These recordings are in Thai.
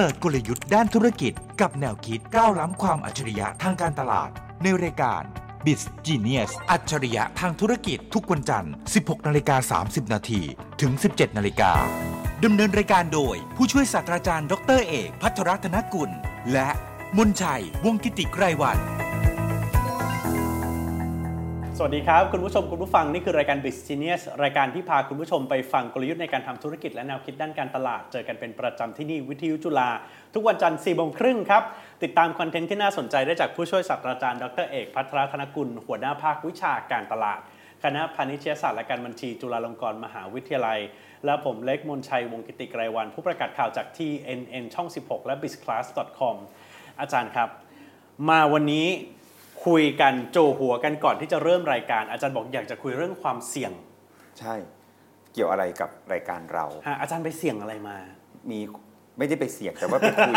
ปิดกลยุทธ์ด้านธุรกิจ กับแนวคิดก้าวล้ำความอัจฉริยะทางการตลาด ในรายการ b i z Genius อัจฉริยะทางธุรกิจทุกวันจันทร์ 16นาฬิกา30นาทีถึง 17นาฬิกาดำเนินรายการโดย ผู้ช่วยศาสตราจารย์ ดรเอก พัทรรัตนกุล และมนชัย วงกิติไกรวัน สวัสดีครับ คุณผู้ชมคุณผู้ฟัง นี่คือรายการ Biz Genius รายการที่พาคุณผู้ชมไปฟังกลยุทธ์ในการทำธุรกิจและแนวคิดด้านการตลาด เจอกันเป็นประจำที่นี่วิทยุจุฬาทุกวันจันทร์4โมงครึ่งครับ ติดตามคอนเทนต์ที่น่าสนใจได้จากผู้ช่วยศาสตราจารย์ดรเอกพัทรธนกุล หัวหน้าภาควิชาการตลาด คณะพาณิชยศาสตร์และการบัญชีจุฬาลงกรณ์มหาวิทยาลัย และผมเล็กมนชัยวงกิติไกรวัน ผู้ประกาศข่าวจาก TNN ช่อง 16 และ bizclass.com อาจารย์ครับ มาวันนี้ คุยกันโจหัวกันก่อนที่จะเริ่มรายการ อาจารย์บอกอยากจะคุยเรื่องความเสี่ยง ใช่ เกี่ยวอะไรกับรายการเราฮะอาจารย์ไปเสี่ยงอะไรมา มีไม่ได้ไปเสี่ยงแต่ว่าไปคุย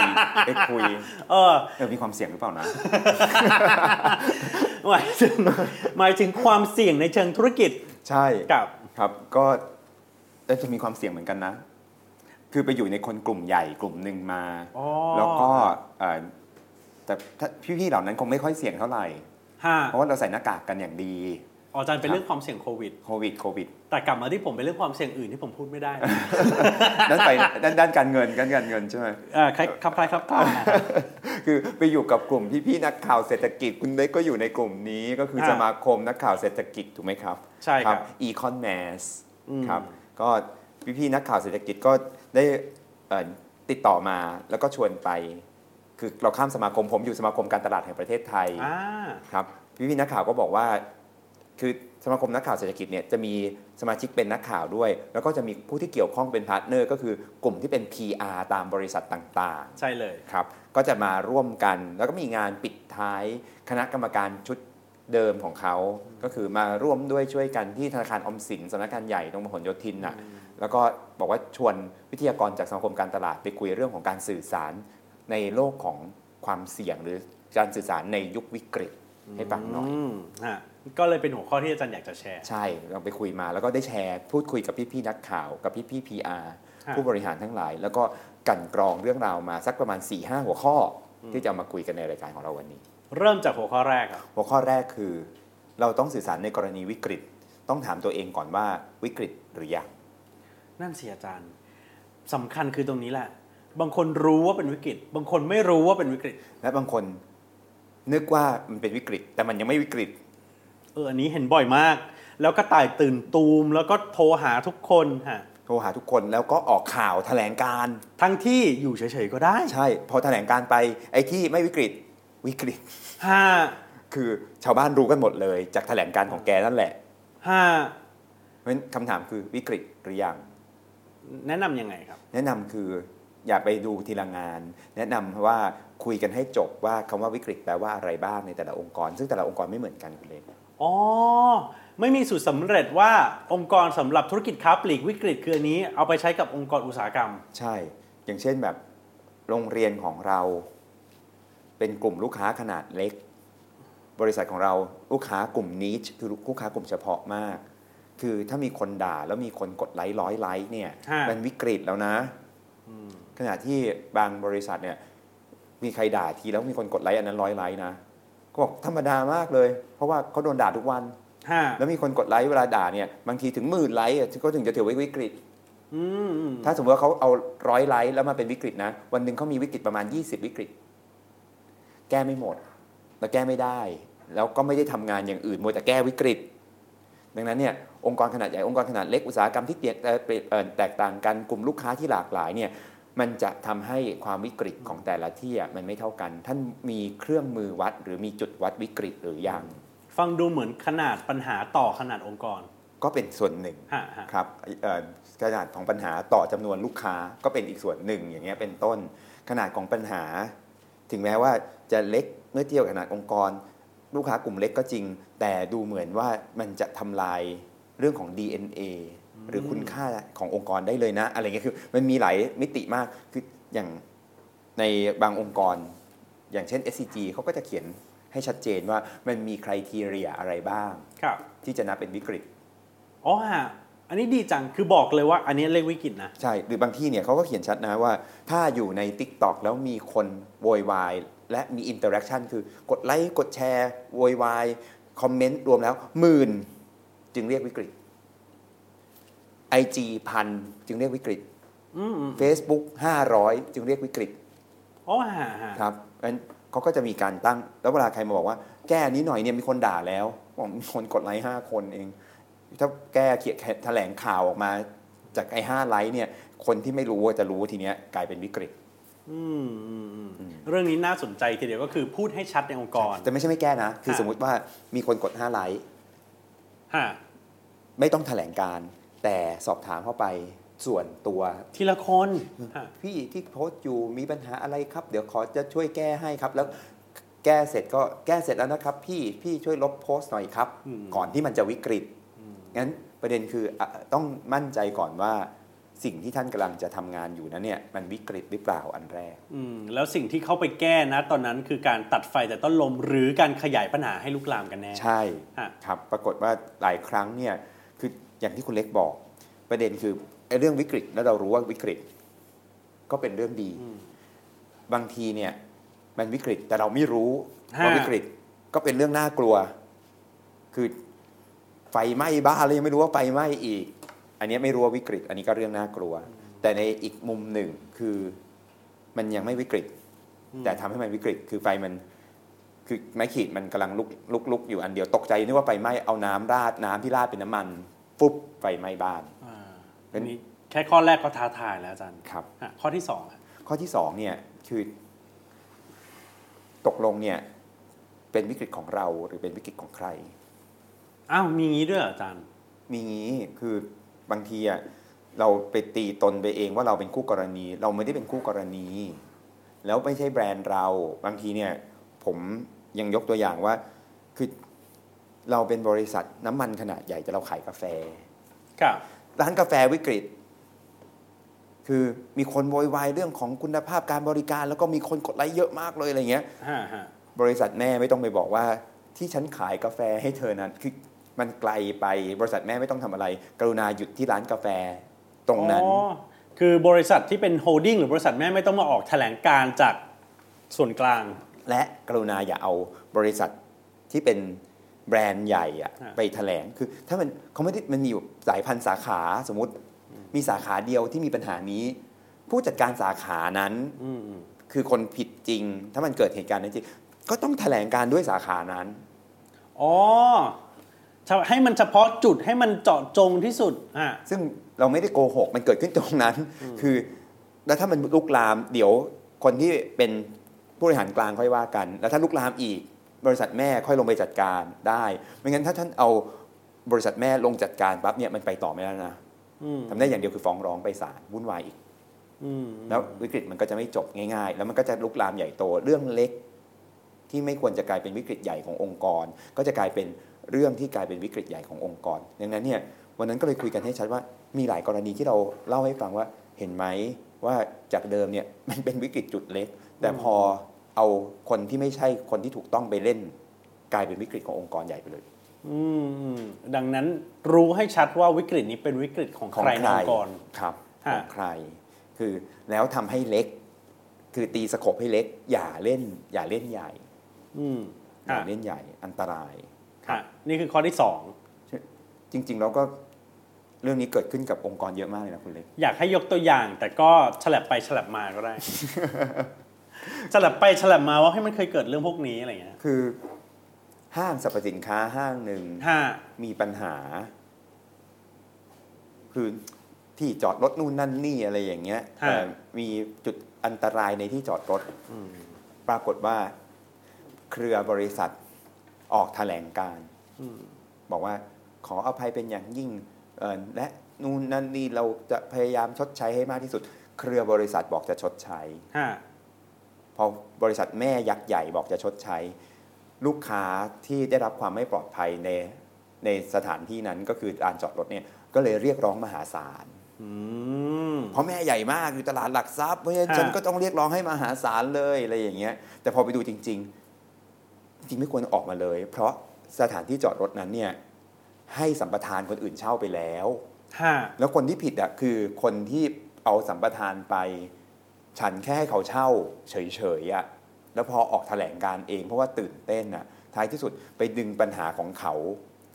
ไปคุย เออเออมีความเสี่ยงหรือเปล่านะหมายถึงหมายถึงความเสี่ยงในเชิงธุรกิจใช่กับครับ ก็เอ้ยจะมีความเสี่ยงเหมือนกันนะ คือไปอยู่ในคนกลุ่มใหญ่กลุ่มหนึ่งมาอ๋อแล้วก็เอ่อ แต่ถ้าพี่ๆเหล่านั้นคงไม่ค่อยเสี่ยงเท่าไหร่ฮะเพราะว่าเราใส่หน้ากากกันอย่างดีอ๋ออาจารย์เป็นเรื่องความเสี่ยงโควิด โควิด โควิด แต่กลับมาที่ผมเป็นเรื่องความเสี่ยงอื่นที่ผมพูดไม่ได้ ด้านไปด้านด้านการเงินด้านการเงินใช่ไหมเออคล้ายครับคล้ายครับคล้ายคือไปอยู่กับกลุ่มพี่ๆนักข่าวเศรษฐกิจคุณเล็กก็อยู่ในกลุ่มนี้ก็คืออ่าสมาคมนักข่าวเศรษฐกิจถูกไหมครับ ใช่ครับอีคอนแมสอืมครับ ก็พี่ๆนักข่าวเศรษฐกิจก็ได้เอ่อติดต่อมาแล้วก็ชวนไป คือเราข้ามสมาคมผมอยู่สมาคมการตลาดแห่งประเทศไทยอ่าครับพี่ๆนักข่าวก็บอกว่า คือสมาคมนักข่าวเศรษฐกิจเนี่ยจะมีสมาชิกเป็นนักข่าวด้วย แล้วก็จะมีผู้ที่เกี่ยวข้องเป็น partner ก็คือกลุ่มที่เป็น PR ตามบริษัทต่างๆ ใช่เลยครับก็จะมาร่วมกันแล้วก็มีงานปิดท้ายคณะกรรมการชุดเดิมของเขา ก็คือมาร่วมด้วยช่วยกันที่ธนาคารออมสินสำนักงานใหญ่ตรงพหลโยธินน่ะ แล้วก็บอกว่าชวนวิทยากรจากสมาคมการตลาดไปคุยเรื่องของการสื่อสาร ในโลกของความเสี่ยงหรือการสื่อสารในยุควิกฤตให้ฟังหน่อยอืมฮะก็เลยเป็นหัวข้อที่อาจารย์อยากจะแชร์ ใช่เราไปคุยมาแล้วก็ได้แชร์ พูดคุยกับพี่ๆนักข่าว กับพี่ๆ PR ฮะผู้บริหารทั้งหลาย แล้วก็กลันกรองเรื่องราวมาสักประมาณ4-5หัวข้ออที่จะเอามาคุยกันในรายการของเราวันนี้ เริ่มจากหัวข้อแรกครับหัวข้อแรกคือ เราต้องสื่อสารในกรณีวิกฤต ต้องถามตัวเองก่อนว่าวิกฤตหรือยังนั่นสิอาจารย์สำคัญคือตรงนี้แหละ บางคนรู้ว่าเป็นวิกฤต บางคนไม่รู้ว่าเป็นวิกฤต และบางคนนึกว่ามันเป็นวิกฤต แต่มันยังไม่วิกฤต เอออันนี้เห็นบ่อยมาก แล้วก็ต่ายตื่นตูม แล้วก็โทรหาทุกคนฮะโทรหาทุกคนแล้วก็ออกข่าวแถลงการณ์ทั้งที่อยู่เฉยๆก็ได้ ใช่ พอแถลงการณ์ไปไอ้ที่ไม่วิกฤตวิกฤตห้าคือชาวบ้านรู้กันหมดเลย จากแถลงการณ์ของแกนั่นแหละห้าเพราะฉะนั้นคำถามคือวิกฤตหรือยังแนะนำยังไงครับ แนะนำคือ อย่าไปดูทีละงาน แนะนำว่าคุยกันให้จบว่าคำว่าวิกฤตแปลว่าอะไรบ้างในแต่ละองค์กร ซึ่งแต่ละองค์กรไม่เหมือนกันคุณเล็กอ๋อ ไม่มีสูตรสำเร็จว่าองค์กรสำหรับธุรกิจค้าปลีกวิกฤตคืออันนี้ เอาไปใช้กับองค์กรอุตสาหกรรม ใช่ อย่างเช่นแบบโรงเรียนของเรา เป็นกลุ่มลูกค้าขนาดเล็ก บริษัทของเราลูกค้ากลุ่มนิชคือลูกค้ากลุ่มเฉพาะมาก คือถ้ามีคนด่าแล้วมีคนกดไลค์ร้อยไลค์เนี่ยฮะมันวิกฤตแล้วนะ ขณะที่บางบริษัทเนี่ยมีใครด่าทีแล้วมีคนกดไลค์อันนั้นร้อยไลค์นะก็บอกธรรมดามากเลย เพราะว่าเขาโดนด่าทุกวันห้าแล้วมีคนกดไลค์เวลาด่าเนี่ยบางทีถึงหมื่นไลค์อะก็ถึงจะถือว่าวิกฤตอืมอืมถ้าสมมติว่าเขาเอาร้อยไลค์แล้วมาเป็นวิกฤตนะ วันหนึ่งเขามีวิกฤตประมาณ 20 วิกฤต แก้ไม่หมดแล้วแก้ไม่ได้ แล้วก็ไม่ได้ทำงานอย่างอื่นมัวแต่แก้วิกฤต ดังนั้นเนี่ยองค์กรขนาดใหญ่องค์กรขนาดเล็กอุตสาหกรรมที่แตกเอ่อเอ่อแตกต่างกันกลุ่มลูกค้าที่หลากหลายเนี่ย มันจะทำให้ความวิกฤตของแต่ละที่อะมันไม่เท่ากัน ท่านมีเครื่องมือวัด หรือมีจุดวัดวิกฤตหรือยัง ฟังดูเหมือนขนาดปัญหาต่อขนาดองค์กร ก็เป็นส่วนหนึ่งฮะฮะครับเอ่อขนาดของปัญหาต่อจำนวนลูกค้าก็เป็นอีกส่วนหนึ่งอย่างเงี้ยเป็นต้น ขนาดของปัญหา ถึงแม้ว่าจะเล็กเมื่อเทียบกับขนาดองค์กร ลูกค้ากลุ่มเล็กก็จริง แต่ดูเหมือนว่ามันจะทำลายเรื่องของ DNA หรือคุณค่าขององค์กรได้เลยนะ อะไรเงี้ยคือมันมีหลายมิติมากคืออย่างในบางองค์กร อย่างเช่น SCG เขาก็จะเขียนให้ชัดเจนว่ามันมีคุณทีเรียอะไรบ้าง ครับ ที่จะนับเป็นวิกฤตอ๋อฮะอันนี้ดีจังคือบอกเลยว่า อันนี้เรียกวิกฤตนะ ใช่ หรือบางที่เนี่ยเขาก็เขียนชัดนะว่า ถ้าอยู่ใน Tik t o อกแล้วมีคนโวยวาย และมี interaction คือกดไลค์กดแชร์โวยวายคอมเมนต์รวมแล้วหมื่นจึงเรียกวิกฤต IG พันจึงเรียกวิกฤตอืมอืม Facebook 500 จึงเรียกวิกฤตอ๋อฮะฮะครับงั้นเขาก็จะมีการตั้ง แล้วเวลาใครมาบอกว่า แก้นี้หน่อยเนี่ยมีคนด่าแล้วบอกมีคนกดไลค์ห้าคนเอง ถ้าแก้เขียนแถลงข่าวออกมา จากไอ้ห้าไลค์เนี่ย คนที่ไม่รู้ว่าจะรู้ทีเนี้ยกลายเป็นวิกฤตอืมอืมอืมเรื่องนี้น่าสนใจทีเดียวก็คือพูดให้ชัดในองค์กร แต่ไม่ใช่ไม่แก้นะ คือค่ะสมมุติว่ามีคนกดห้าไลค์ฮะไม่ต้องแถลงการ แต่สอบถามเข้าไปส่วนตัว ทีละคนฮะพี่ที่โพสต์อยู่มีปัญหาอะไรครับ เดี๋ยวขอจะช่วยแก้ให้ครับ แล้วแก้เสร็จก็แก้เสร็จแล้วนะครับ พี่พี่ช่วยลบโพสต์หน่อยครับอืมก่อนที่มันจะวิกฤตงั้นประเด็นคืออะต้องมั่นใจก่อนว่าสิ่งที่ท่านกำลังจะทำงานอยู่นั้นเนี่ยมันวิกฤตหรือเปล่าอันแรก อืมแล้วสิ่งที่เข้าไปแก้นะตอนนั้นคือการตัดไฟแต่ต้นลมหรือการขยายปัญหาให้ลุกลามกันแน่ ใช่ฮะครับปรากฏว่าหลายครั้งเนี่ยคื ออย่างที่คุณเล็กบอก ประเด็นคือไอ้เรื่องวิกฤตแล้วเรารู้ว่าวิกฤต ก็เป็นเรื่องดี บางทีเนี่ย มันวิกฤตแต่เราไม่รู้ว่าฮะวิกฤตก็เป็นเรื่องน่ากลัว คือไฟไหม้บ้านเลยยังไม่รู้ว่าไฟไหม้อีก อันนี้ไม่รู้ว่าวิกฤต อันนี้ก็เรื่องน่ากลัว แต่ในอีกมุมหนึ่งคือมันยังไม่วิกฤต แต่ทำให้มันวิกฤต คือไฟมันคือไม้ขีดมันกำลังลุกลุกลุกอยู่อันเดียวตกใจนึกว่าไฟไหม้เอาน้ำราดน้ำที่ราดเป็นน้ำมัน ฟุบไฟไหม้บ้านอ่าเป็อันนนี้แค่ข้อแรกก็ท้าทายแล้วอาจารย์ครับฮะข้อที่สองอะข้อที่สองเนี่ยคือ ตกลงเนี่ย เป็นวิกฤตของเราหรือเป็นวิกฤตของใครอ้าวมีงี้ด้วยเหรออาจารย์ มีงี้คือบางทีอะเราไปตีตนไปเองว่าเราเป็นคู่กรณี เราไม่ได้เป็นคู่กรณี แล้วไม่ใช่แบรนด์เรา บางทีเนี่ย ผมยังยกตัวอย่างว่า คือ เราเป็นบริษัทน้ำมันขนาดใหญ่แต่เราขายกาแฟ ครับ ร้านกาแฟวิกฤต คือมีคนโวยวายเรื่องของคุณภาพการบริการ แล้วก็มีคนกดไลค์เยอะมากเลยอะไรเงี้ย ฮะฮะบริษัทแม่ไม่ต้องไปบอกว่า ที่ฉันขายกาแฟให้เธอนั้นคือมันไกลไปบริษัทแม่ไม่ต้องทำอะไร กรุณาหยุดที่ร้านกาแฟตรงนั้น อ๋อ คือบริษัทที่เป็นโฮลดิ้งหรือบริษัทแม่ไม่ต้องมาออกแถลงการจากส่วนกลาง และกรุณาอย่าเอาบริษัทที่เป็น แบรนด์ใหญ่อะฮะไปแถลงคือ ถ้ามันเขาไม่ได้มันมีอยู่สายพันธุ์สาขาสมมติ มีสาขาเดียวที่มีปัญหานี้ ผู้จัดการสาขานั้นอืมอืมคือคนผิดจริง ถ้ามันเกิดเหตุการณ์นั้นจริงก็ต้องแถลงการด้วยสาขานั้นอ๋อให้มันเฉพาะจุดให้มันเจาะจงที่สุดอะซึ่งเราไม่ได้โกหก มันเกิดขึ้นตรงนั้น คือ แล้วถ้ามันลุกลาม เดี๋ยวคนที่เป็นผู้บริหารกลางค่อยว่ากัน แล้วถ้าลุกลามอีก บริษัทแม่ค่อยลงไปจัดการได้ไม่งั้นถ้าท่านเอาบริษัทแม่ลงจัดการปั๊บเนี่ยมันไปต่อไม่ได้นะอืมทำได้อย่างเดียวคือฟ้องร้องไปศาลวุ่นวายอีกอืมแล้ววิกฤตมันก็จะไม่จบง่ายๆ แล้วมันก็จะลุกลามใหญ่โตเรื่องเล็ก ที่ไม่ควรจะกลายเป็นวิกฤตใหญ่ขององค์กร ก็จะกลายเป็นเรื่องที่กลายเป็นวิกฤตใหญ่ขององค์กร ดังนั้นเนี่ยวันนั้นก็เลยคุยกันให้ชัดว่ามีหลายกรณีที่เราเล่าให้ฟังว่าเห็นไหมว่าจากเดิมเนี่ยมันเป็นวิกฤตจุดเล็ก แต่พอ เอาคนที่ไม่ใช่คนที่ถูกต้องไปเล่น กลายเป็นวิกฤตขององค์กรใหญ่ไปเลยอืมอืมดังนั้นรู้ให้ชัดว่าวิกฤตนี้เป็นวิกฤตของของใครใคในรองค์กรครับขฮะองใคร คือแล้วทำให้เล็ก คือตีสโคปให้เล็ก อย่าเล่น อย่าเล่นใหญ่อืมอย่าอะเล่นใหญ่ อันตรายอะนี่คือข้อที่สองจริง ๆ แล้วก็เรื่องนี้เกิดขึ้นกับองค์กรเยอะมากเลยนะคุณเล็ก อยากให้ยกตัวอย่าง แต่ก็ฉลับไปฉลับมาก็ได้ ฉลับไปฉลับมาว่าให้มันเคยเกิดเรื่องพวกนี้อะไรเงี้ย คือ ห้างสรรพสินค้าห้างหนึ่งห้ามีปัญหา คือที่จอดรถนู่นนั่นนี่อะไรอย่างเงี้ยเอ่อมีจุดอันตรายในที่จอดรถปรากฏว่า เครือบริษัทออกแถลงการณ์บอกว่าขออภัยเป็นอย่างยิ่งเอ่อและนู่นนั่นนี่เราจะพยายามชดใช้ให้มากที่สุด เครือบริษัทบอกจะชดใช้ห้า พอบริษัทแม่ยักษ์ใหญ่บอกจะชดใช้ ลูกค้าที่ได้รับความไม่ปลอดภัยในในสถานที่นั้นก็คือลานจอดรถเนี่ยก็เลยเรียกร้องมหาศาลอืมเพราะแม่ใหญ่มากอยู่ตลาดหลักทรัพย์เพราะฉะนั้นฮะฉันก็ต้องเรียกร้องให้มหาศาลเลยอะไรอย่างเงี้ย แต่พอไปดูจริง ๆ จริงไม่ควรออกมาเลย เพราะสถานที่จอดรถนั้นเนี่ยให้สัมปทานคนอื่นเช่าไปแล้วฮะแล้วคนที่ผิดอะคือคนที่เอาสัมปทานไป ฉันแค่ให้เขาเช่าเฉยๆอะแล้วพอออกแถลงการเอง เพราะว่าตื่นเต้นอะท้ายที่สุดไปดึงปัญหาของเขา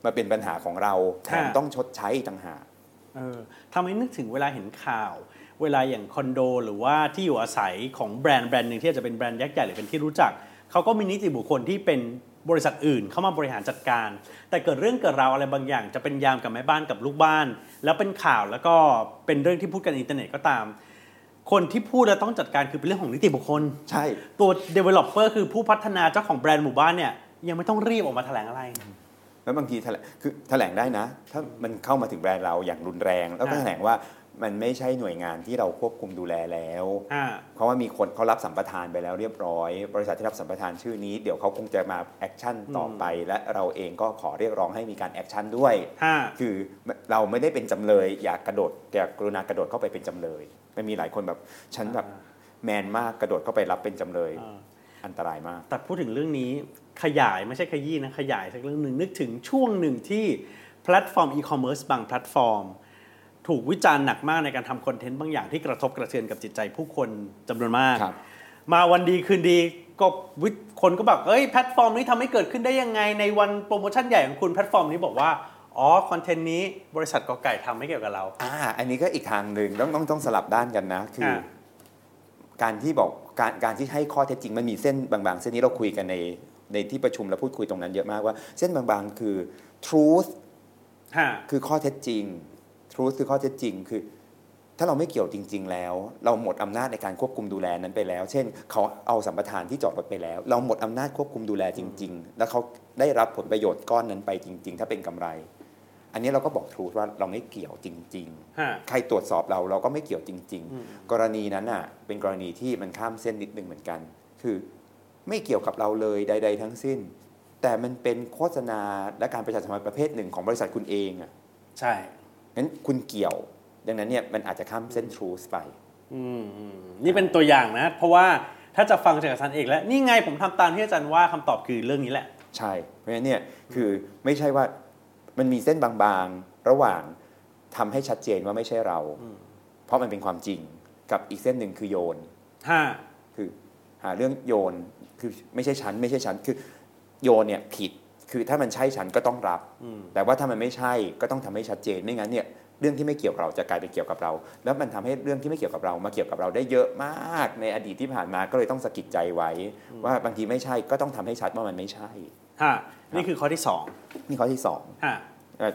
มาเป็นปัญหาของเราแถมต้องชดใช้อีกต่างหากเออทำให้นึกถึงเวลาเห็นข่าว เวลาอย่างคอนโด หรือว่าที่อยู่อาศัยของแบรนด์แบรนด์หนึ่งที่อาจจะเป็นแบรนด์ยักษ์ใหญ่หรือเป็นที่รู้จักเขาก็มีนิติบุคคลที่เป็นบริษัทอื่นเข้ามาบริหารจัดการ แต่เกิดเรื่องเกิดราวอะไรบางอย่าง จะเป็นยามกับแม่บ้านกับลูกบ้าน แล้วเป็นข่าวแล้วก็เป็นเรื่องที่พูดกันอินเทอร์เน็ตก็ตาม คนที่พูดแล้วต้องจัดการคือเป็นเรื่องของนิติบุคคล ใช่ ตัว developer คือผู้พัฒนาเจ้าของแบรนด์หมู่บ้านเนี่ยยังไม่ต้องรีบออกมาแถลงอะไร แล้วบางทีแถลงคือแถลงได้นะ ถ้ามันเข้ามาถึงแบรนด์เราอย่างรุนแรง แล้วก็อ่าแถลงว่า มันไม่ใช่หน่วยงานที่เราควบคุมดูแลแล้วอ่าเพราะว่ามีคนเขารับสัมปทานไปแล้วเรียบร้อย บริษัทที่รับสัมปทานชื่อนี้ เดี๋ยวเขาคงจะมา action ต่อไป และเราเองก็ขอเรียกร้องให้มีการ action ด้วยฮะคือเราไม่ได้เป็นจำเลย อยากกระโดดอยากกรุณากระโดดเข้าไปเป็นจำเลย มันมีหลายคนแบบฉันแบบแมนมากกระโดดเข้าไปรับเป็นจำเลยอ่าอันตรายมาก แต่พูดถึงเรื่องนี้ขยายไม่ใช่ขยี้นะขยายสักเรื่องหนึ่งนึกถึงช่วงหนึ่งที่แพลตฟอร์มอีคอมเมิร์ซบางแพลตฟอร์ม ถูกวิจารณ์หนักมากในการทำ content บางอย่างที่กระทบกระเทือนกับจิตใจผู้คนจำนวนมาก ครับ มาวันดีคืนดีก็วิคนก็บอกเอ้ยแพลตฟอร์มนี้ทำให้เกิดขึ้นได้ยังไงในวันโปรโมชั่นใหญ่ของคุณแพลตฟอร์มนี้บอกว่าอ๋อ content นี้บริษัทกอไก่ทำไม่เกี่ยวกับเรา อ่า อันนี้ก็อีกทางหนึ่งต้องต้องต้องสลับด้านกันนะ คือค่ะการที่บอกการการที่ให้ข้อเท็จจริงมันมีเส้นบางๆ เส้นนี้เราคุยกันในในที่ประชุมเราพูดคุยตรงนั้นเยอะมากว่า เส้นบางๆ คือ truth ฮะ คือข้อเท็จจริง truth คือข้อเท็จจริงคือ ถ้าเราไม่เกี่ยวจริง ๆ แล้ว เราหมดอำนาจในการควบคุมดูแลนั้นไปแล้ว เช่น เขาเอาสัมปทานที่จอดรถไปแล้ว เราหมดอำนาจควบคุมดูแลจริง ๆ แล้วเขาได้รับผลประโยชน์ก้อนนั้นไปจริง ๆ ถ้าเป็นกำไร อันนี้เราก็บอก truth ว่าเราไม่เกี่ยวจริงๆฮะใครตรวจสอบเราเราก็ไม่เกี่ยวจริง ๆ กรณีนั้นอะเป็นกรณีที่มันข้ามเส้นนิดนึงเหมือนกัน คือไม่เกี่ยวกับเราเลยใด ๆ ทั้งสิ้น แต่มันเป็นโฆษณาและการประชาสัมพันธ์ประเภทหนึ่งของบริษัทคุณเองอะใช่ งั้นคุณเกี่ยว ดังนั้นเนี่ยมันอาจจะข้ามเส้น truth ไปอืมอืมนี่เป็นตัวอย่างนะ เพราะว่าถ้าจะฟังจากอาจารย์เอกแล้ว นี่ไงผมทำตามที่อาจารย์ว่าคำตอบคือเรื่องนี้แหละ ใช่ เพราะฉะนั้นเนี่ยคือไม่ใช่ว่ามันมีเส้นบางๆ ระหว่างทำให้ชัดเจนว่าไม่ใช่เรา เพราะมันเป็นความจริงกับอีกเส้นหนึ่งคือโยนห้าคือหาเรื่องโยนคือไม่ใช่ฉันไม่ใช่ฉันคือโยนเนี่ยผิด คือถ้ามันใช่ฉันก็ต้องรับ แต่ว่าถ้ามันไม่ใช่ก็ต้องทำให้ชัดเจนไม่งั้นเนี่ยเรื่องที่ไม่เกี่ยวกับเราจะกลายเป็นเกี่ยวกับเรา แล้วมันทำให้เรื่องที่ไม่เกี่ยวกับเรามาเกี่ยวกับเราได้เยอะมาก ในอดีตที่ผ่านมาก็เลยต้องสะกิดใจไว้ ว่าบางทีไม่ใช่ก็ต้องทำให้ชัดว่ามันไม่ใช่ห้านี่คือข้อที่สองนี่ข้อที่สองห้าเอ่อ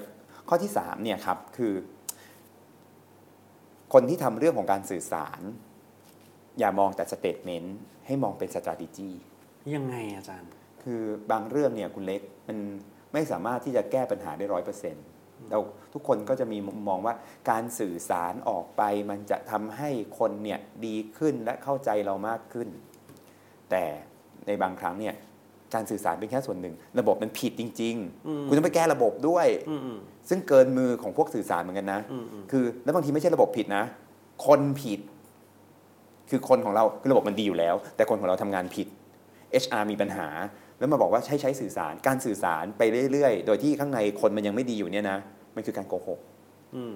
ข้อที่สามเนี่ยครับคือ คนที่ทำเรื่องของการสื่อสาร อย่ามองแต่สเต t เมนต์ให้มองเป็น strategy ยังไงอาจารย์ คือบางเรื่องเนี่ยคุณเล็กมันไม่สามารถที่จะแก้ปัญหาได้ร้อยเปอร์เซ็นต์เราทุกคนก็จะมีมุมมองว่าการสื่อสารออกไปมันจะทำให้คนเนี่ยดีขึ้นและเข้าใจเรามากขึ้น แต่ในบางครั้งเนี่ยการสื่อสารเป็นแค่ส่วนหนึ่ง ระบบมันผิดจริงอืมๆคุณต้องไปแก้ระบบด้วยอืมอืมซึ่งเกินมือของพวกสื่อสารเหมือนกันนะอืมอืมคือแล้วบางทีไม่ใช่ระบบผิดนะ คนผิด คือคนของเราคือระบบมันดีอยู่แล้ว แต่คนของเราทำงานผิด HR มีปัญหาแล้วมาบอกว่าใช้ใช้สื่อสารการสื่อสารไปเรื่อยๆ โดยที่ข้างในคนมันยังไม่ดีอยู่เนี่ยนะมันคือการโกหกอืม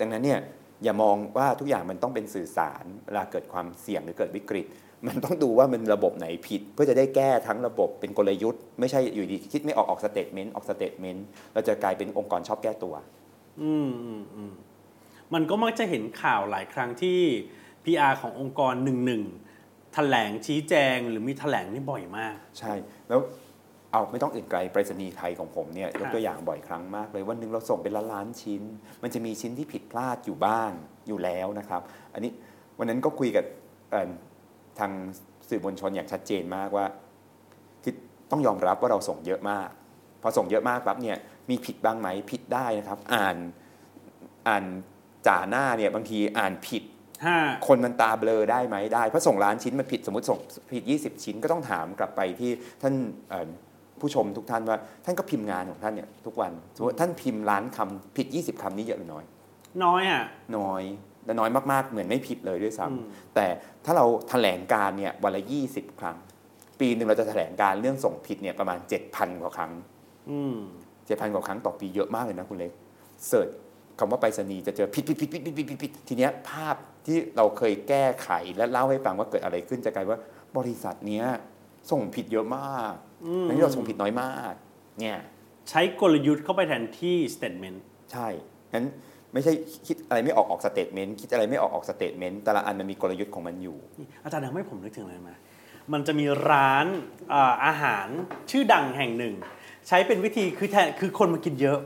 ดังนั้นเนี่ยอย่ามองว่าทุกอย่างมันต้องเป็นสื่อสารเวลาเกิดความเสี่ยงหรือเกิดวิกฤต มันต้องดูว่ามันระบบไหนผิด เพื่อจะได้แก้ทั้งระบบเป็นกลยุทธ์ ไม่ใช่อยู่ดีคิดไม่ออกออก statement ออก statement เราจะกลายเป็นองค์กรชอบแก้ตัว อืมอืมอืมมันก็มักจะเห็นข่าวหลายครั้งที่ PR ขององค์กรหนึ่งหนึ่ง แถลงชี้แจงหรือมีแถลงนี่บ่อยมาก ใช่ แล้วเอาไม่ต้องอื่นไกลไปรษณีย์ไทยของผมเนี่ยยกตัวอย่างบ่อยครั้งมากเลยวันหนึ่งเราส่งเป็นล้านล้านๆชิ้น มันจะมีชิ้นที่ผิดพลาดอยู่บ้างอยู่แล้วนะครับ อันนี้วันนั้นก็คุยกับเอ่อทางสื่อมวลชนอย่างชัดเจนมากว่าคือต้องยอมรับว่าเราส่งเยอะมาก พอส่งเยอะมากปั๊บเนี่ยมีผิดบ้างไหมผิดได้นะครับ อ่านอ่านจ่าหน้าเนี่ยบางทีอ่านผิดห้า คนมันตาเบลอได้ไหมได้เพราะส่งล้านชิ้นมันผิดสมมติส่งผิด 20 ชิ้นก็ต้องถามกลับไปที่ท่านเอ่อผู้ชมทุกท่านว่าท่านก็พิมพ์งานของท่านเนี่ยทุกวันสมมติท่านพิมพ์ล้านคำผิด 20คำนี้เยอะหรือน้อย น้อยอะน้อยและน้อยมากๆเหมือนไม่ผิดเลยด้วยซ้อืมำแต่ถ้าเราแถลงการเนี่ยวันละ20 ครั้ง ปีหนึ่งเราจะแถลงการเรื่องส่งผิดเนี่ยประมาณ 7,000 กว่าครั้งอืม7,000กว่าครั้งต่อปีเยอะมากเลยนะคุณเล็กเสิร์ช คำว่าไปรษณีย์จะเจอผิดผิดผิดผิดผิดผิดผิดทีเนี้ยภาพที่เราเคยแก้ไขและเล่าให้ฟังว่าเกิดอะไรขึ้นจะกลายว่าบริษัทเนี้ยส่งผิดเยอะมากในที่เราส่งผิดน้อยมากเนี่ยใช้กลยุทธ์เข้าไปแทนที่ statement ใช่งั้นไม่ใช่คิดอะไรไม่ออกออก statement คิดอะไรไม่ออกออก statement แต่ละอันมันมีกลยุทธ์ของมันอยู่ อาจารย์ทำให้ผมนึกถึงอะไรมา มันจะมีร้านอาหารชื่อดังแห่งหนึ่ง ใช้เป็นวิธีคือแทนคือคนมากินเยอะ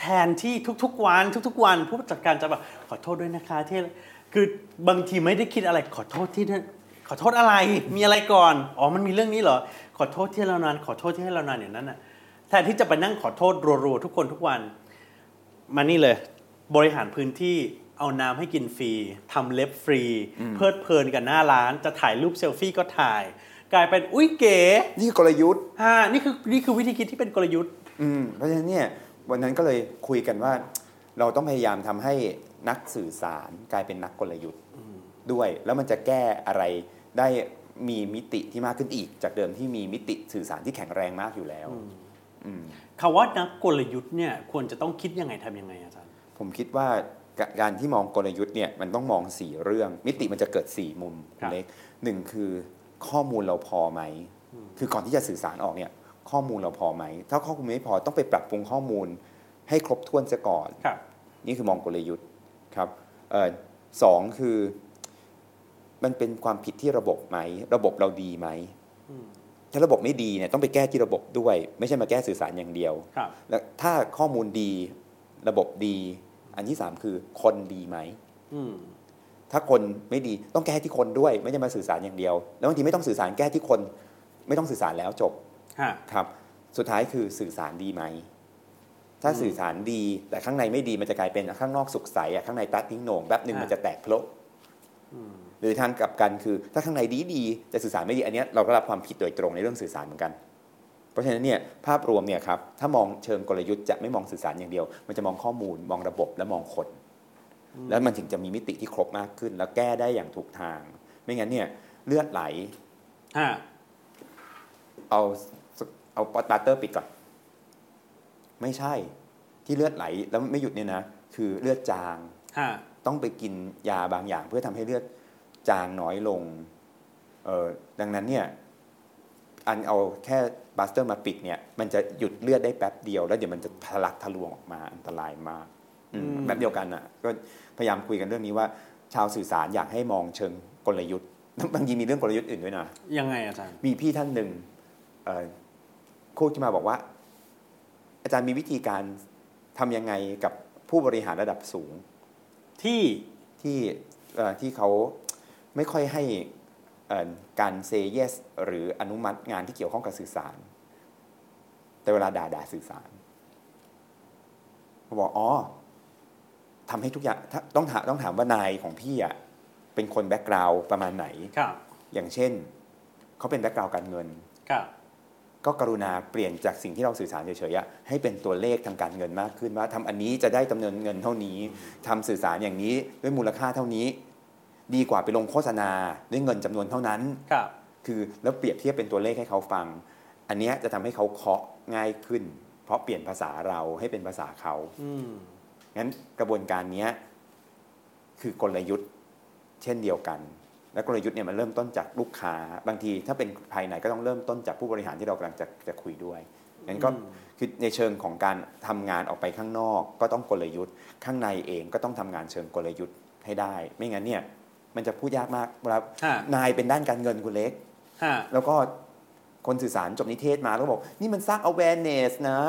แทนที่ทุกๆวันทุกๆวัน ผู้จัดการจะแบบขอโทษด้วยนะคะที่คือบางทีไม่ได้คิดอะไรขอโทษที่ขอโทษอะไรมีอะไรก่อนอ๋อมันมีเรื่องนี้เหรอขอโทษที่เรานานขอโทษที่ให้เรานานอย่างนั้นน่ะแทนที่จะไปนั่งขอโทษรัวๆทุกคนทุกวันมานี่เลย บริหารพื้นที่เอาน้ำให้กินฟรีทำเล็บฟรี เพลิดเพลินกับหน้าร้าน จะถ่ายรูปเซลฟี่ก็ถ่าย กลายเป็นอุ้ยเก๋นี่กลยุทธ์ฮ่านี่คือนี่คือวิธีคิดที่เป็นกลยุทธ์ อืมเพราะฉะนั้นเนี่ย วันนั้นก็เลยคุยกันว่า เราต้องพยายามทำให้นักสื่อสารกลายเป็นนักกลยุทธ์ด้วย แล้วมันจะแก้อะไรได้มีมิติที่มากขึ้นอีก จากเดิมที่มีมิติสื่อสารที่แข็งแรงมากอยู่แล้วอืมคำว่านักกลยุทธ์เนี่ยควรจะต้องคิดยังไงทำยังไงอาจารย์ผมคิดว่ากการที่มองกลยุทธ์เนี่ยมันต้องมองสี่เรื่อง มิติมันจะเกิดสี่มุมครับเล็กหนึ่งคือข้อมูลเราพอไหม คือก่อนที่จะสื่อสารออกเนี่ย ข้อมูลเราพอไหม ถ้าข้อมูลไม่พอต้องไปปรับปรุงข้อมูลให้ครบถ้วนซะก่อนครับนี่คือมองกลยุทธ์ครับเออสองคือ มันเป็นความผิดที่ระบบไหม ระบบเราดีไหม ถ้าระบบไม่ดีเนี่ยต้องไปแก้ที่ระบบด้วย ไม่ใช่มาแก้สื่อสารอย่างเดียวครับแล้วถ้าข้อมูลดีระบบดี อันที่สามคือคนดีไหมอืมถ้าคนไม่ดีต้องแก้ที่คนด้วย ไม่ใช่มาสื่อสารอย่างเดียว แล้วบางทีไม่ต้องสื่อสารแก้ที่คน ไม่ต้องสื่อสารแล้วจบฮะ ครับ สุดท้ายคือสื่อสารดีไหม ถ้าสื่อสารดีแต่ข้างในไม่ดีมันจะกลายเป็นข้างนอกสุขใสอะข้างในตัดทิ้งโหน่งแป๊บหนึ่งอ่ามัมันจะแตกโพละหรือทางกลับกันคือ ถ้าข้างในดีดีๆแต่สื่อสารไม่ดีอันเนี้ยเราก็รับความผิดโดยตรงในเรื่องสื่อสารเหมือนกัน เพราะฉะนั้นเนี่ยภาพรวมเนี่ยครับถ้ามองเชิงกลยุทธ์จะไม่มองสื่อสารอย่างเดียว มันจะมองข้อมูลมองระบบและมองคน แล้วมันถึงจะมีมิติที่ครบมากขึ้น แล้วแก้ได้อย่างถูกทาง ไม่งั้นเนี่ยเลือดไหลฮะเอา เอาปอตบัตเตอร์ปิดก่อน ไม่ใช่ที่เลือดไหลแล้วไม่หยุดเนี่ยนะ คือเลือดจางฮะต้องไปกินยาบางอย่าง เพื่อทำให้เลือดจางน้อยลงเออดังนั้นเนี่ย อันเอาแค่พลาสเตอร์มาปิดเนี่ย มันจะหยุดเลือดได้แป๊บเดียว แล้วเดี๋ยวมันจะทะลักทะลวงออกมาอันตรายมากอืมแบบเดียวกันอะ ก็พยายามคุยกันเรื่องนี้ว่า ชาวสื่อสารอยากให้มองเชิงกลยุทธ์บางทีมีเรื่องกลยุทธ์อื่นด้วยนะยังไงอาจารย์มีพี่ท่านหนึ่งเอ่อ พูดขึ้นมาบอกว่า อาจารย์มีวิธีการทำยังไงกับผู้บริหารระดับสูง ที่ที่เอ่อที่เขาไม่ค่อยให้เอ่อการเซเยสหรืออนุมัติงานที่เกี่ยวข้องกับสื่อสาร แต่เวลาด่าด่าสื่อสารเขาบอกอ๋อทำให้ทุกอย่างถ้าต้องถามต้องถามว่านายของพี่อะเป็นคน background ประมาณไหนครับอย่างเช่น เขาเป็น background การเงินครับ ก็กรุณาเปลี่ยนจากสิ่งที่เราสื่อสารเฉยๆอะให้เป็นตัวเลขทางการเงินมากขึ้นว่าทำอันนี้จะได้จำนวนเงินเท่านี้ทำสื่อสารอย่างนี้ด้วยมูลค่าเท่านี้ ดีกว่าไปลงโฆษณาด้วยเงินจำนวนเท่านั้นครับคือแล้วเปรียบเทียบเป็นตัวเลขให้เขาฟัง อันเนี้ยจะทำให้เขาเคาะง่ายขึ้น เพราะเปลี่ยนภาษาเราให้เป็นภาษาเขาอืมงั้นกระบวนการเนี้ยคือกลยุทธ์เช่นเดียวกัน และกลยุทธ์เนี่ยมันเริ่มต้นจากลูกค้า บางทีถ้าเป็นภายในก็ต้องเริ่มต้นจากผู้บริหารที่เรากำลังจะจะคุยด้วยงั้นก็คือในเชิงของการทำงานออกไปข้างนอก ก็ต้องกลยุทธ์ ข้างในเองก็ต้องทำงานเชิงกลยุทธ์ให้ได้ ไม่งั้นเนี่ยมันจะพูดยากมากเวลาฮะนายเป็นด้านการเงินคุณเล็กฮะแล้วก็คนสื่อสารจบนิเทศมาแล้วก็บอก นี่มันสร้าง awareness นะ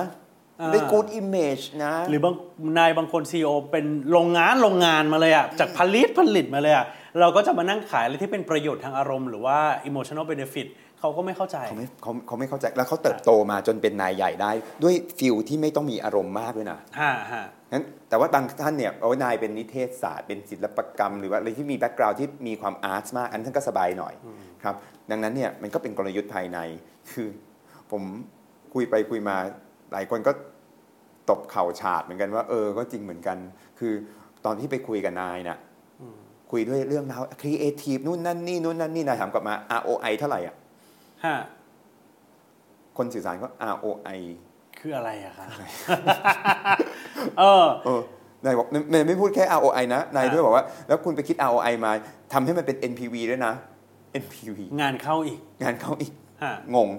อ่าได้ good image นะ หรือบางนายบางคนซีอเป็นโรงงานโรงงานมาเลยอะจากผลิตผลิตมาเลยอะ เราก็จะมานั่งขายอะไรที่เป็นประโยชน์ทางอารมณ์หรือว่า emotional benefit เขาก็ไม่เข้าใจเขาไม่เขาเขาไม่เข้าใจแล้วเขาเติบโตมาจนเป็นนายใหญ่ได้ ด้วยฟิลที่ไม่ต้องมีอารมณ์มากด้วยนะฮะฮะงั้นแต่ว่าบางท่านเนี่ยโอ้ยนายเป็นนิเทศศาสตร์เป็นศิลปกรรม หรือว่าอะไรที่มี background ที่มีความ art มาก อันนั้นก็สบายหน่อยครับดังนั้นเนี่ยมันก็เป็นกลยุทธ์ภายใน คือ ผมคุยไปคุยมาหลายคนก็ตบเข่าฉาดเหมือนกันว่า เออก็จริงเหมือนกัน คือตอนที่ไปคุยกับนายน่ะ คุยด้วยเรื่องราวครีเอทีฟนู่นนั่นนี่นู่นนั่นนี่นายถามกลับมา ROI เท่าไหร่อะฮะคนสื่อสารก็ ROI คืออะไรอะครับเออเออนายบอกนายไม่พูดแค่ ROI นะนายอ่าด้วยบอกว่า แล้วคุณไปคิด ROI มาทำให้มันเป็น NPV ด้วยนะ NPV งานเข้าอีก งานเขาอีกฮะงง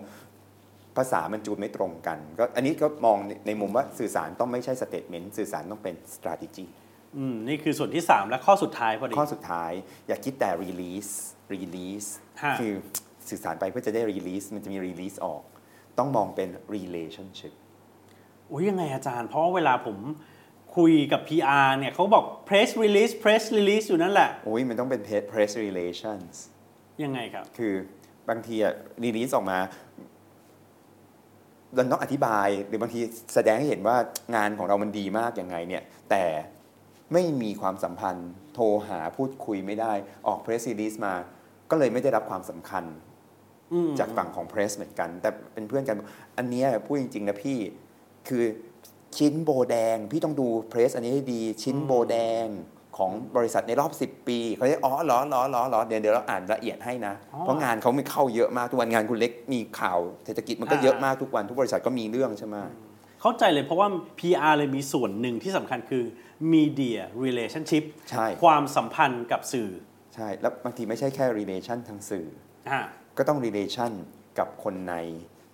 ภาษามันจูนไม่ตรงกัน ก็อันนี้ก็มองในในมุมว่าสื่อสารต้องไม่ใช่ statement สื่อสารต้องเป็น strategy อืมนี่คือส่วนที่ 3 และข้อสุดท้ายพอดี ข้อสุดท้ายอย่าคิดแต่ release release ฮะ คือสื่อสารไปเพื่อจะได้ release มันจะมี release ออก ต้องมองเป็น relationship อุ้ยยังไงอาจารย์ เพราะว่าเวลาผมคุยกับ PR เนี่ยเขาบอก press release press release อยู่นั่นแหละโอ้ยมันต้องเป็น press relations ยังไงครับ คือบางทีอะ release ออกมาเราต้องอธิบายหรือบางทีแสดงให้เห็นว่างานของเรามันดีมากยังไงเนี่ย แต่ ไม่มีความสัมพันธ์ โทรหาพูดคุยไม่ได้ออก press release มา ก็เลยไม่ได้รับความสำคัญอืมจากฝั่งของเพรสเหมือนกัน แต่เป็นเพื่อนกัน อันเนี้ยพูดจริงๆนะพี่คือชิ้นโบแดง พี่ต้องดูเพรสอันนี้ให้ดีชิ้นโบแดงของบริษัทในรอบ 10 ปีเขาจะอ๋อเหรอเหรอเหรอเหรอเดี๋ยวเดี๋ยวเราอ่านละเอียดให้นะอ๋อเพราะงานเขาไม่เข้าเยอะมากทุกวันงานคุณเล็กมีข่าวเศรษฐกิจมันก็อ่าเยอะมากทุกวันทุกบริษัทก็มีเรื่องใช่ไหม เข้าใจเลยเพราะว่า PR เลยมีส่วนหนึ่งที่สำคัญคือ media relationship ใช่ ความสัมพันธ์กับสื่อใช่ แล้วบางทีไม่ใช่แค่ relation ทางสื่อ อ่า ก็ต้อง relation กับคนใน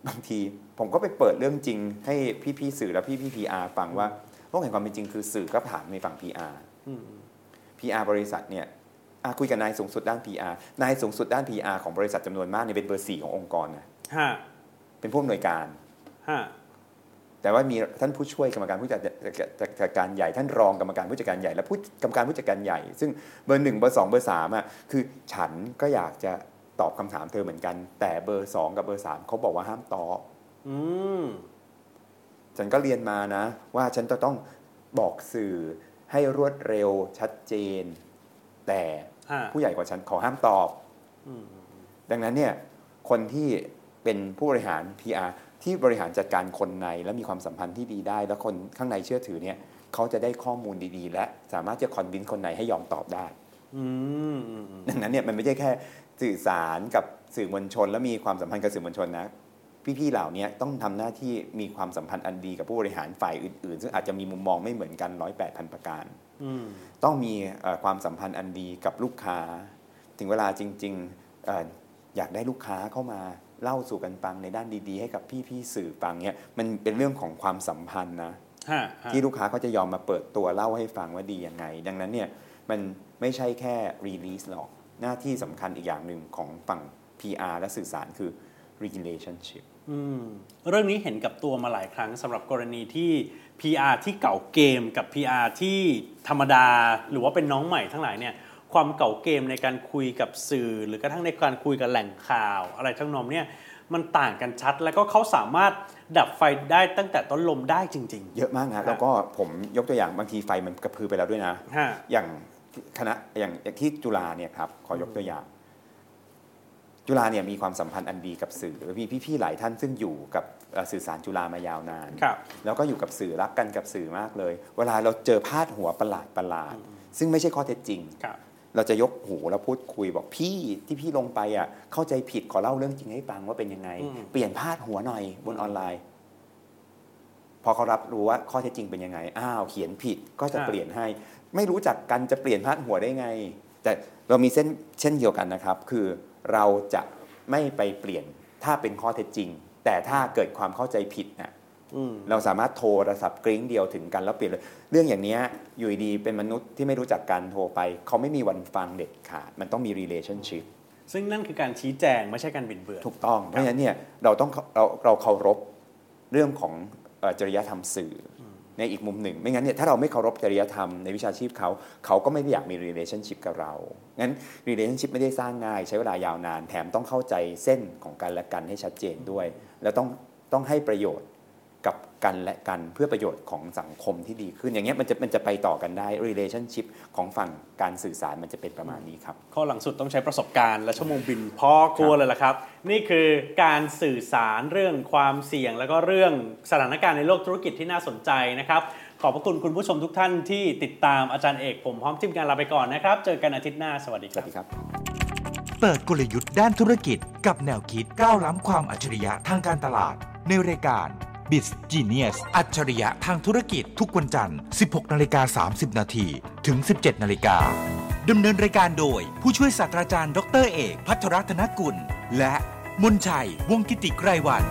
บางที ผมก็ไปเปิดเรื่องจริงให้พี่ๆสื่อและพี่ๆ PR ฟังว่าโลกแห่งความเป็นจริงคือสื่อก็ถามในฝั่ง PR PR บริษัทเนี่ยอะคุยกับนายสูงสุดด้าน PR นายสูงสุดด้าน PR ของบริษัทจำนวนมากเนี่ยเป็นเบอร์สี่ขององค์กรนะฮะเป็นผู้อำนวยการ ฮะ แต่ว่ามีท่านผู้ช่วยกรรมการผู้จัดการใหญ่ ท่านรองกรรมการผู้จัดการใหญ่ และผู้กรรมการผู้จัดการใหญ่ ซึ่งเบอร์หนึ่งเบอร์สองเบอร์สามอะคือฉันก็อยากจะตอบคำถามเธอเหมือนกัน แต่เบอร์สองกับเบอร์สามเขาบอกว่าห้ามตอบอืมฉันก็เรียนมานะ ว่าฉันจะต้องบอกสื่อให้รวดเร็วชัดเจน แต่ผู้ใหญ่กว่าฉันขอห้ามตอบดังนั้นเนี่ยคนที่ เป็นผู้บริหาร PR ที่บริหารจัดการคนใน และมีความสัมพันธ์ที่ดีได้ แล้วคนข้างในเชื่อถือเนี่ยเขาจะได้ข้อมูลดีๆ และสามารถจะคอนวินคนในให้ยอมตอบได้อืมอืมอืมดังนั้นเนี่ยมันไม่ใช่แค่สื่อสารกับสื่อมวลชน และมีความสัมพันธ์กับสื่อมวลชนนะพี่ๆเหล่านี้ต้องทำหน้าที่มีความสัมพันธ์อันดีกับผู้บริหารฝ่ายอื่นๆ ซึ่งอาจจะมีมุมมองไม่เหมือนกันร้อยแปดพันประการอืมต้องมีเอ่อความสัมพันธ์อันดีกับลูกค้า ถึงเวลาจริงๆเอ่ออยากได้ลูกค้าเข้ามา เล่าสู่กันฟังในด้านดีๆ ให้กับพี่ๆสื่อฟังเนี่ยมันเป็นเรื่องของความสัมพันธ์นะฮะฮะที่ลูกค้าเขาจะยอมมาเปิดตัวเล่าให้ฟังว่าดียังไง ดังนั้นเนี่ยมันไม่ใช่แค่ release หรอกหน้าที่สำคัญอีกอย่างหนึ่งของฝั่ง PR และสื่อสารคือ relationship อืมเรื่องนี้เห็นกับตัวมาหลายครั้งสำหรับกรณีที่ PR ที่เก่าเกมกับ PR ที่ธรรมดา หรือว่าเป็นน้องใหม่ทั้งหลายเนี่ย ความเก่าเกมในการคุยกับสื่อ หรือกระทั่งในการคุยกับแหล่งข่าว อะไรทั้งนองเนี่ยมันต่างกันชัด แล้วก็เขาสามารถดับไฟได้ตั้งแต่ต้นลมได้จริงเยอะมากนะแล้วก็ผมยกตัวอย่างบางทีไฟมันกระพือไปแล้วด้วยนะๆฮะอย่างคณะอย่างอย่างที่จุฬาเนี่ยครับขอยกตัวอย่าง จุฬาเนี่ยมีความสัมพันธ์อันดีกับสื่อมีพี่ๆหลายท่านซึ่งอยู่กับเอ่อสื่อสารจุฬามายาวนานครับแล้วก็อยู่กับสื่อรักกันกับสื่อมากเลย เวลาเราเจอพาดหัวประหลาดประหลาดๆซึ่งไม่ใช่ข้อเท็จจริงครับ เราจะยกหูแล้วพูดคุยบอกพี่ที่พี่ลงไปอะเข้าใจผิดขอเล่าเรื่องจริงให้ฟังว่าเป็นยังไงอืมเปลี่ยนพาดหัวหน่อยบนออนไลน์ พอเขารับรู้ว่าข้อเท็จจริงเป็นยังไงอ้าวเขียนผิดก็จะเปลี่ยนให้ ไม่รู้จักกันจะเปลี่ยนพาดหัวได้ไง แต่เรามีเส้นเช่นเดียวกันนะครับ คือเราจะไม่ไปเปลี่ยนถ้าเป็นข้อเท็จจริง แต่ถ้าเกิดความเข้าใจผิดน่ะอืม เราสามารถโทรศัพท์กริ้งเดียวถึงกันแล้วเปลี่ยนเลยเรื่องอย่างเนี้ยอยู่ดีๆเป็นมนุษย์ที่ไม่รู้จักกันโทรไป เขาไม่มีวันฟังเด็ดขาด มันต้องมี relationship ซึ่งนั่นคือการชี้แจงไม่ใช่การบิดเบือนถูกต้อง เพราะฉะนั้นเนี่ยเราต้องเราเราเคารพเรื่องของเอ่อจริยธรรมสื่ออในอีกมุมหนึ่ง ไม่งั้นเนี่ยถ้าเราไม่เคารพจริยธรรมในวิชาชีพเขา เขาก็ไม่ได้อยากมี relationship กับเรา งั้น relationship ไม่ได้สร้างง่าย ใช้เวลายาวนาน แถมต้องเข้าใจเส้นของกันและกันให้ชัดเจนด้วย แล้วต้องต้องให้ประโยชน์ กับกันและกันเพื่อประโยชน์ของสังคมที่ดีขึ้น อย่างเงี้ยมันจะมันจะไปต่อกันได้ relationship ของฝั่งการสื่อสารมันจะเป็นประมาณนี้ครับ ข้อหลังสุดต้องใช้ประสบการณ์และชั่วโมงบินพอกลัวเลยล่ะครับ นี่คือการสื่อสารเรื่องความเสี่ยง แล้วก็เรื่องสถานการณ์ในโลกธุรกิจที่น่าสนใจนะครับ ขอบพระคุณคุณผู้ชมทุกท่านที่ติดตามอาจารย์เอกผมพร้อมทีมงานลาไปก่อนนะครับ เจอกันอาทิตย์หน้าสวัสดีสครัวับสดีครับ เปิดกลยุทธ์ด้านธุรกิจ กับแนวคิดก้าวล้ำความอัจฉริยะทางการตลาด ในรายการ บิสจีเนียสอัจฉริยะทางธุรกิจทุกวันจันทร์ 16นาฬิกา30 นาทีถึง 17นาฬิกาดำเนินรายการโดย ผู้ช่วยศาสตราจารย์ ดรเอก พัทรรัตนกุล และมนชัย วงศ์กิติไกรวัน